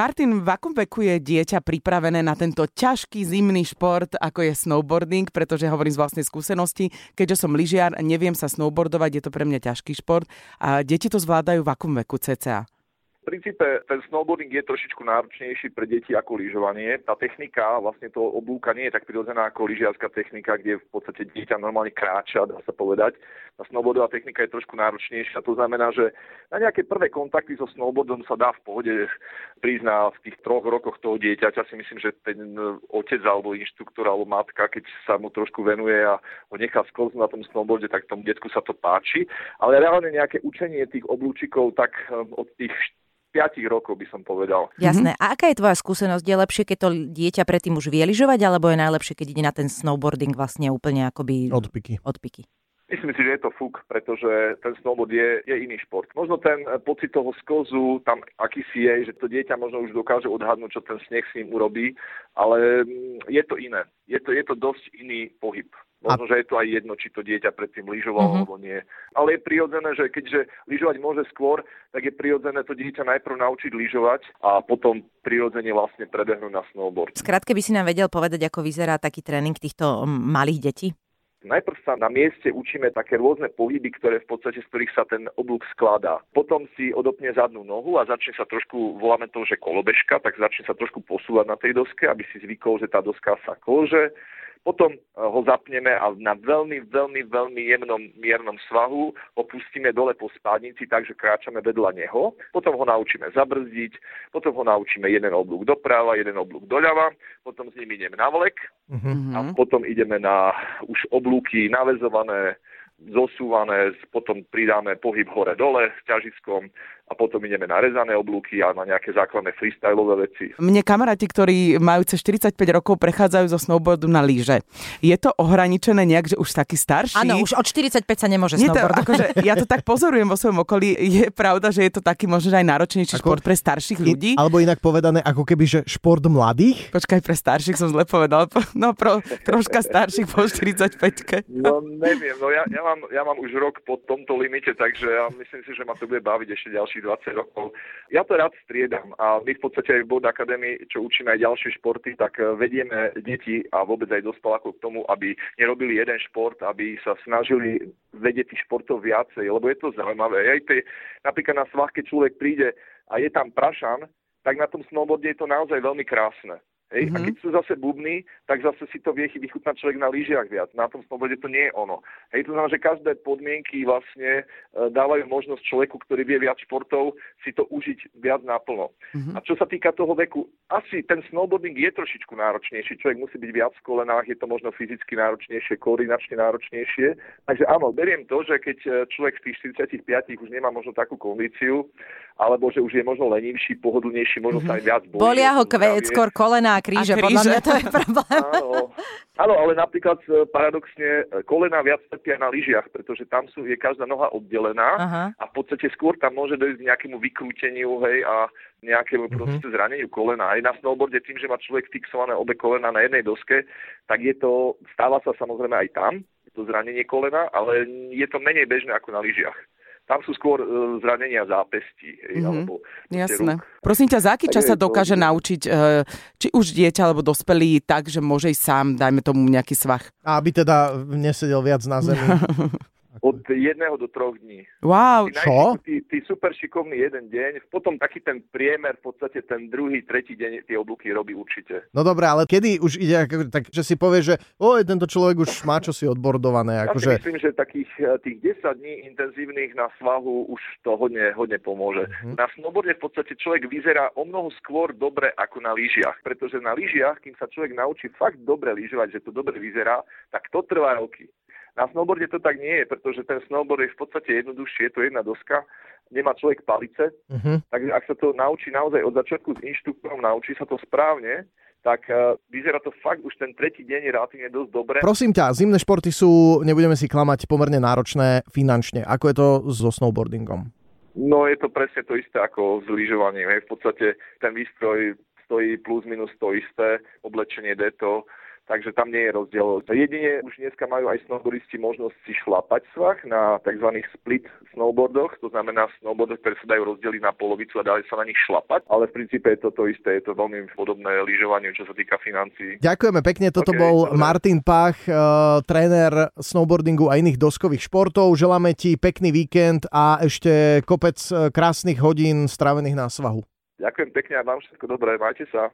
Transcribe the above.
Martin, v akom veku je dieťa pripravené na tento ťažký zimný šport, ako je snowboarding, pretože hovorím z vlastnej skúsenosti, keďže som lyžiar, neviem sa snowboardovať, je to pre mňa ťažký šport a deti to zvládajú v akom veku cca? V princípe ten snowboarding je trošičku náročnejší pre deti ako lyžovanie. Tá technika, vlastne to oblúka nie je tak prirodzená ako lyžiarská technika, kde v podstate dieťa normálne kráča, dá sa povedať. Tá snowboardová technika je trošku náročnejšia. To znamená, že na nejaké prvé kontakty so snowboardom sa dá v pohode na v tých troch rokoch toho dieťaťa. Si myslím, že ten otec alebo inštruktor alebo matka, keď sa mu trošku venuje a ho nechá sklznúť na tom snowboarde, tak tomu detku sa to páči. Ale reálne nejaké učenie tých oblúčikov, tak um, od tých 5 rokov by som povedal. Jasné. A aká je tvoja skúsenosť? Je lepšie, keď to dieťa predtým už vie lyžovať, alebo je najlepšie, keď ide na ten snowboarding vlastne úplne akoby... Odpiky. Odpiky. Myslím si, že je to fuk, pretože ten snowboard je, je iný šport. Možno ten pocit toho sklzu tam akýsi je, že to dieťa možno už dokáže odhadnúť, čo ten sneh s ním urobí, ale mm, je to iné. Je to, je to dosť iný pohyb. Možno, a... že je to aj jedno, či to dieťa predtým lyžovalo uh-huh. alebo nie. Ale je prirodzené, že keďže lyžovať môže skôr, tak je prirodzené to dieťa najprv naučiť lyžovať a potom prirodzene vlastne prebehnúť na snowboard. Skrátke by si nám vedel povedať, ako vyzerá taký tréning týchto malých detí? Najprv sa na mieste učíme také rôzne pohyby, ktoré v podstate z ktorých sa ten oblúk skladá. Potom si odopne zadnú nohu a začne sa trošku, voláme to, že kolobežka, tak začne sa trošku posúvať na tej doske, aby si zvykol, že tá doska sa kolže potom eh, ho zapneme a na veľmi, veľmi, veľmi jemnom, miernom svahu ho pustíme dole po spádnici, takže kráčame vedľa neho. Potom ho naučíme zabrzdiť, potom ho naučíme jeden oblúk doprava, jeden oblúk doľava, potom s ním ideme na vlek uh-huh. a potom ideme na už oblúky navezované, zosúvané, potom pridáme pohyb hore-dole s ťažiskom a potom ideme na rezané oblúky a na nejaké základné freestyleové veci. Mne kamaráti, ktorí majú cez 45 rokov, prechádzajú zo snowboardu na lyže. Je to ohraničené nejak, že už taký starší? Áno, už od 45 sa nemôže Nie snowboardovať. Akože, ja to tak pozorujem vo svojom okolí. Je pravda, že je to taký možno aj náročnejší ako, šport pre starších ľudí? Alebo inak povedané, ako keby, že šport mladých? Počkaj, pre starších som zle povedal. No, pro troška starších po 45 No, neviem, no ja, ja, mám, ja mám už rok po tomto limite, takže ja myslím si, že ma to bude baviť ešte ďalší ďalších 20 rokov. Ja to rád striedam a my v podstate aj v Board Academy, čo učíme aj ďalšie športy, tak eh, vedieme deti a vôbec aj dospelákov k tomu, aby nerobili jeden šport, aby sa snažili vedieť tých športov viacej, lebo je to zaujímavé. Aj tie, napríklad na svach, keď človek príde a je tam prašan, tak na tom snowboarde je to naozaj veľmi krásne. Hej? Mm-hmm. A mhm. keď sú zase bubny, tak zase si to vie vychutnať človek na lyžiach viac. Na tom snowboarde to nie je ono. Hej, to znamená, že každé podmienky vlastne e, dávajú možnosť človeku, ktorý vie viac športov, si to užiť viac naplno. Mm-hmm. A čo sa týka toho veku, asi ten snowboarding je trošičku náročnejší. Človek musí byť viac v kolenách, je to možno fyzicky náročnejšie, koordinačne náročnejšie. Takže áno, beriem to, že keď e, človek v tých 45 už nemá možno takú kondíciu, alebo že už je možno lenivší, pohodlnejší, možno mm-hmm. sa aj viac bojí. Bolia ho kve, skôr kolena a kríže, a kríže. podľa mňa to je problém. Áno, áno, ale napríklad e, paradoxne e, kolena viac trpia na lyžiach, pretože tam sú, je každá noha oddelená Aha. a v podstate skôr tam môže dojsť k nejakému vykrúteniu hej, a nejakému mm-hmm. proste zraneniu kolena. Aj na snowboarde tým, že má človek fixované obe kolena na jednej doske, tak je to, stáva sa samozrejme aj tam, to zranenie kolena, ale je to menej bežné ako na lyžiach tam sú skôr e, zranenia zápestí. Mm-hmm. Alebo Jasné. Rúk. Prosím ťa, za aký čas sa dokáže to... naučiť, e, či už dieťa alebo dospelý tak, že môže ísť sám, dajme tomu nejaký svach? A aby teda nesedel viac na zemi. Jedného do troch dní. Wow, tí čo? Tí, tí super šikovný jeden deň, potom taký ten priemer, v podstate ten druhý, tretí deň tie oblúky robí určite. No dobré, ale kedy už ide, tak, že si povie, že oj, tento človek už má čo si odbordované. Ja akože... si myslím, že takých eh, tých 10 dní intenzívnych na svahu už to hodne, hodne pomôže. Uh-huh. Na snowboarde v podstate človek vyzerá o mnoho skôr dobre ako na lyžiach, pretože na lyžiach, kým sa človek naučí fakt dobre lyžovať, že to dobre vyzerá, tak to trvá roky. Na snowboarde to tak nie je, pretože ten snowboard je v podstate jednoduchší, je to jedna doska, nemá človek palice, uh-huh. takže ak sa to naučí naozaj od začiatku s inštruktorom, naučí sa to správne, tak uh, vyzerá to fakt už ten tretí deň je relatívne dosť dobre. Prosím ťa, zimné športy sú, nebudeme si klamať, pomerne náročné finančne. Ako je to so snowboardingom? No je to presne to isté ako s lyžovaním. V podstate ten výstroj stojí plus minus to isté, oblečenie deto, takže tam nie je rozdiel. Jedine už dneska majú aj snowboardisti možnosť si šlapať svah na tzv. split snowboardoch, to znamená snowboardoch, ktoré sa dajú rozdeliť na polovicu a dali sa na nich šlapať, ale v princípe je to to isté, je to veľmi podobné lyžovaniu, čo sa týka financií. Ďakujeme pekne, toto okay, bol dobre. Martin Pach, uh, tréner snowboardingu a iných doskových športov. Želáme ti pekný víkend a ešte kopec eh, krásnych hodín stravených na svahu. Ďakujem pekne a vám všetko dobré, majte sa.